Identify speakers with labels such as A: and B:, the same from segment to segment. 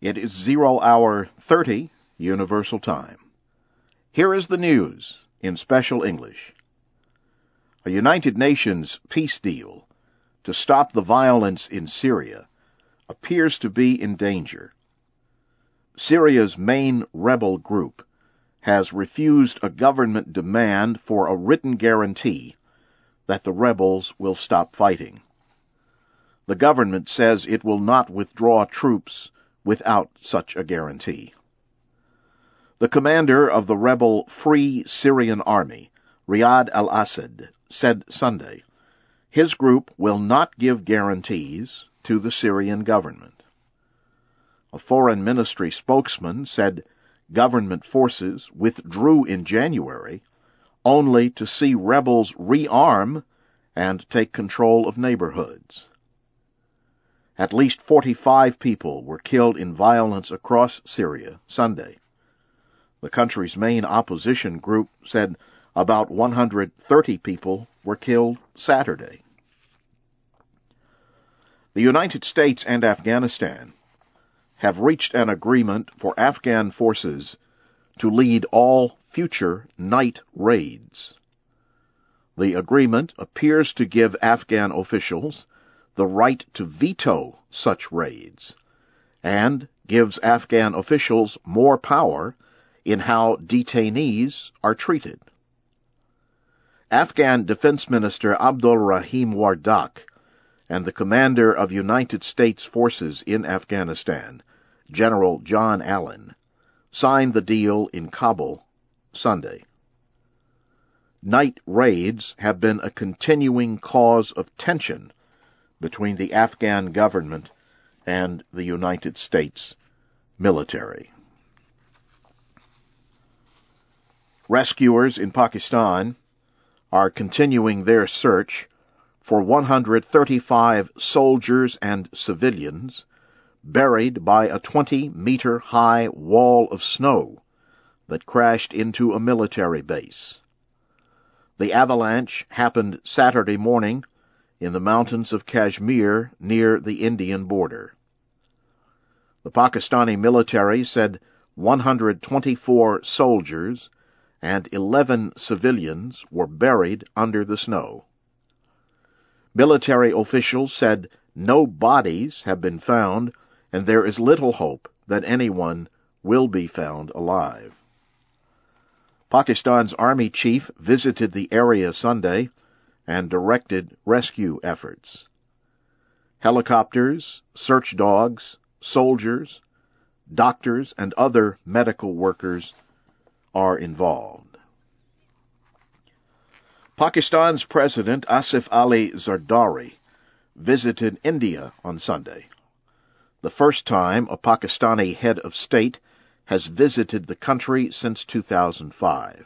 A: It is zero hour 30 Universal Time. Here is the news in special English. A United Nations peace deal to stop the violence in Syria appears to be in danger. Syria's main rebel group has refused a government demand for a written guarantee that the rebels will stop fighting. The government says it will not withdraw troops without such a guarantee. The commander of the rebel Free Syrian Army, Riyad al Assad, said Sunday his group will not give guarantees to the Syrian government. A foreign ministry spokesman said government forces withdrew in January only to see rebels rearm and take control of neighborhoods. At least 45 people were killed in violence across Syria Sunday. The country's main opposition group said about 130 people were killed Saturday. The United States and Afghanistan have reached an agreement for Afghan forces to lead all future night raids. The agreement appears to give Afghan officials the right to veto such raids and gives Afghan officials more power in how detainees are treated. Afghan Defense Minister Abdul Rahim Wardak and the commander of United States forces in Afghanistan, General John Allen, signed the deal in Kabul Sunday. Night raids have been a continuing cause of tension between the Afghan government and the United States military. Rescuers in Pakistan are continuing their search for 135 soldiers and civilians buried by a 20 meter high wall of snow that crashed into a military base. The avalanche happened Saturday morning in the mountains of Kashmir near the Indian border. The Pakistani military said 124 soldiers and 11 civilians were buried under the snow. Military officials said no bodies have been found and there is little hope that anyone will be found alive. Pakistan's army chief visited the area Sunday and directed rescue efforts. Helicopters, search dogs, soldiers, doctors, and other medical workers are involved. Pakistan's President Asif Ali Zardari visited India on Sunday the first time a Pakistani head of state has visited the country since 2005.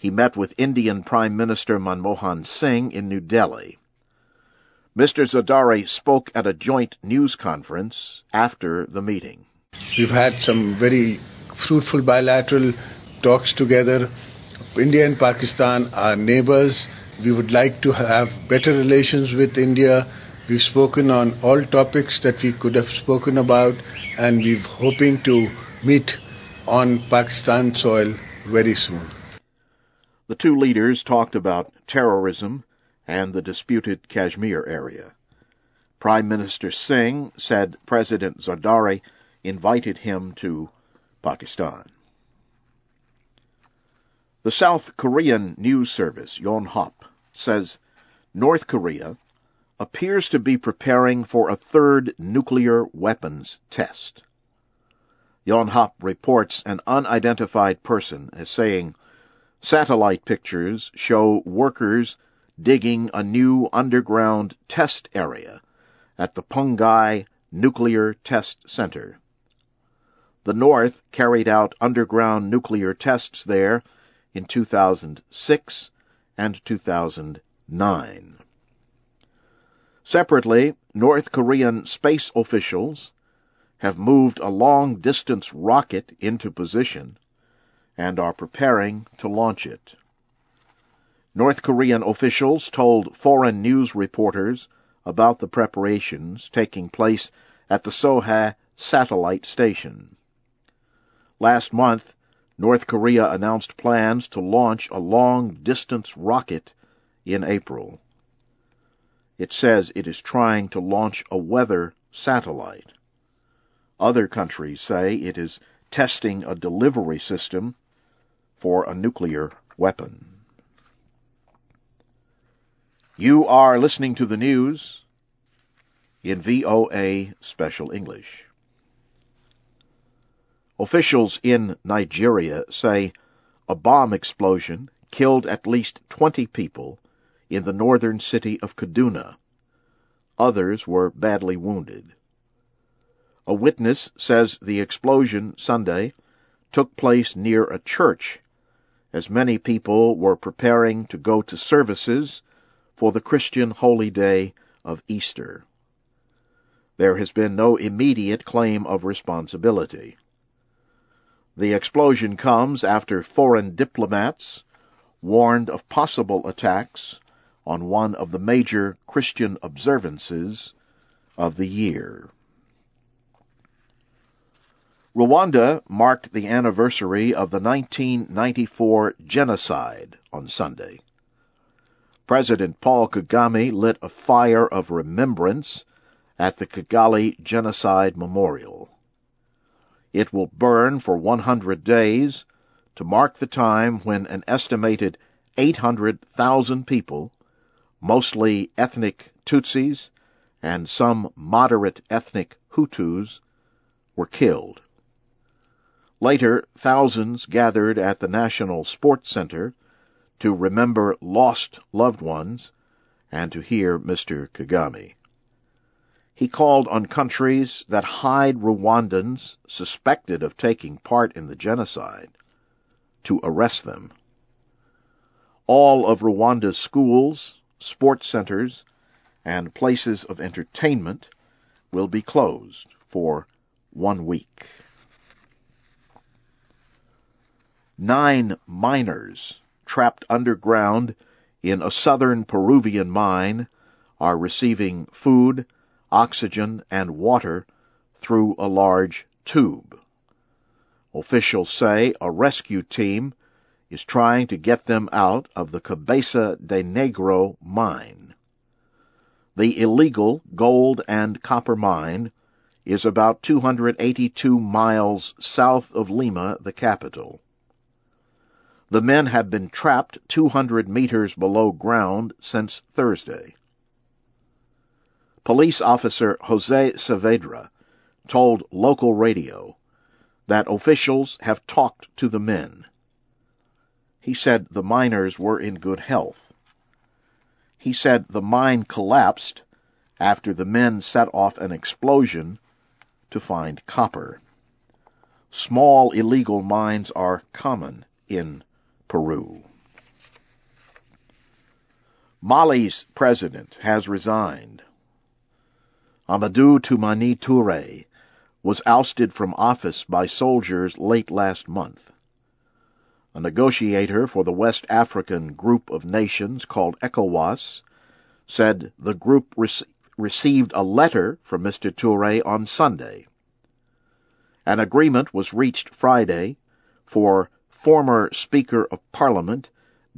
A: He met with Indian Prime Minister Manmohan Singh in New Delhi. Mr. Zardari spoke at a joint news conference after the meeting.
B: We've had some very fruitful bilateral talks together. India and Pakistan are neighbors. We would like to have better relations with India We've spoken on all topics that we could have spoken about, and we're hoping to meet on Pakistan soil very soon.
A: The two leaders talked about terrorism and the disputed Kashmir area. Prime Minister Singh said President Zardari invited him to Pakistan. The South Korean news service Yonhap says North Korea appears to be preparing for a third nuclear weapons test. Yonhap reports an unidentified person as saying, Satellite pictures show workers digging a new underground test area at the Punggye Nuclear Test Center. The North carried out underground nuclear tests there in 2006 and 2009. Separately, North Korean space officials have moved a long-distance rocket into position and are preparing to launch it. North Korean officials told foreign news reporters about the preparations taking place at the Sohae satellite station. Last month, North Korea announced plans to launch a long-distance rocket in April. It says it is trying to launch a weather satellite. Other countries say it is testing a delivery system for a nuclear weapon. You are listening to the news in VOA Special English. Officials in Nigeria say a bomb explosion killed at least 20 people in the northern city of Kaduna. Others were badly wounded. A witness says the explosion Sunday took place near a church as many people were preparing to go to services for the Christian holy day of Easter. There has been no immediate claim of responsibility. The explosion comes after foreign diplomats warned of possible attacks on one of the major Christian observances of the year. Rwanda marked the anniversary of the 1994 genocide on Sunday. President Paul Kagame lit a fire of remembrance at the Kigali Genocide Memorial. It will burn for 100 days to mark the time when an estimated 800,000 people, mostly ethnic Tutsis and some moderate ethnic Hutus, were killed. Later, thousands gathered at the National Sports Center to remember lost loved ones and to hear Mr. Kagame. He called on countries that hide Rwandans suspected of taking part in the genocide to arrest them. All of Rwanda's schools, sports centers, and places of entertainment will be closed for one week. Nine miners trapped underground in a southern Peruvian mine are receiving food, oxygen, and water through a large tube. Officials say a rescue team is trying to get them out of the Cabeza de Negro mine. The illegal gold and copper mine is about 282 miles south of Lima, the capital. The men have been trapped 200 meters below ground since Thursday. Police officer Jose Saavedra told local radio that officials have talked to the men. He said the miners were in good health. He said the mine collapsed after the men set off an explosion to find copper. Small illegal mines are common in Peru. Mali's president has resigned. Amadou Toumani Touré was ousted from office by soldiers late last month. A negotiator for the West African group of nations called ECOWAS said the group rec- received a letter from Mr. Touré on Sunday. An agreement was reached Friday for former Speaker of Parliament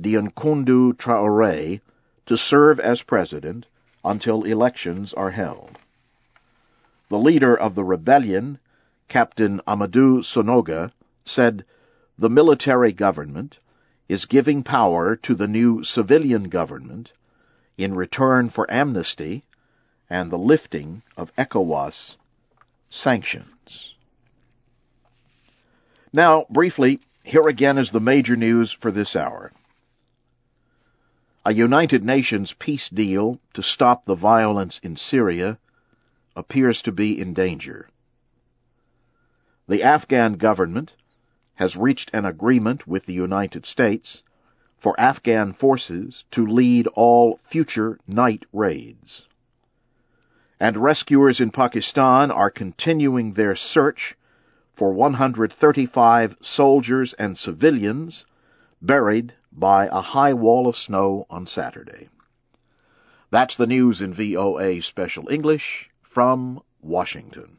A: Dioncounda Traoré to serve as president until elections are held. The leader of the rebellion, Captain Amadou Sanogo, said the military government is giving power to the new civilian government in return for amnesty and the lifting of ECOWAS sanctions. Now, briefly, here again is the major news for this hour. A United Nations peace deal to stop the violence in Syria appears to be in danger. The Afghan government has reached an agreement with the United States for Afghan forces to lead all future night raids. And rescuers in Pakistan are continuing their search for 135 soldiers and civilians buried by a high wall of snow on Saturday. That's the news in VOA Special English from Washington.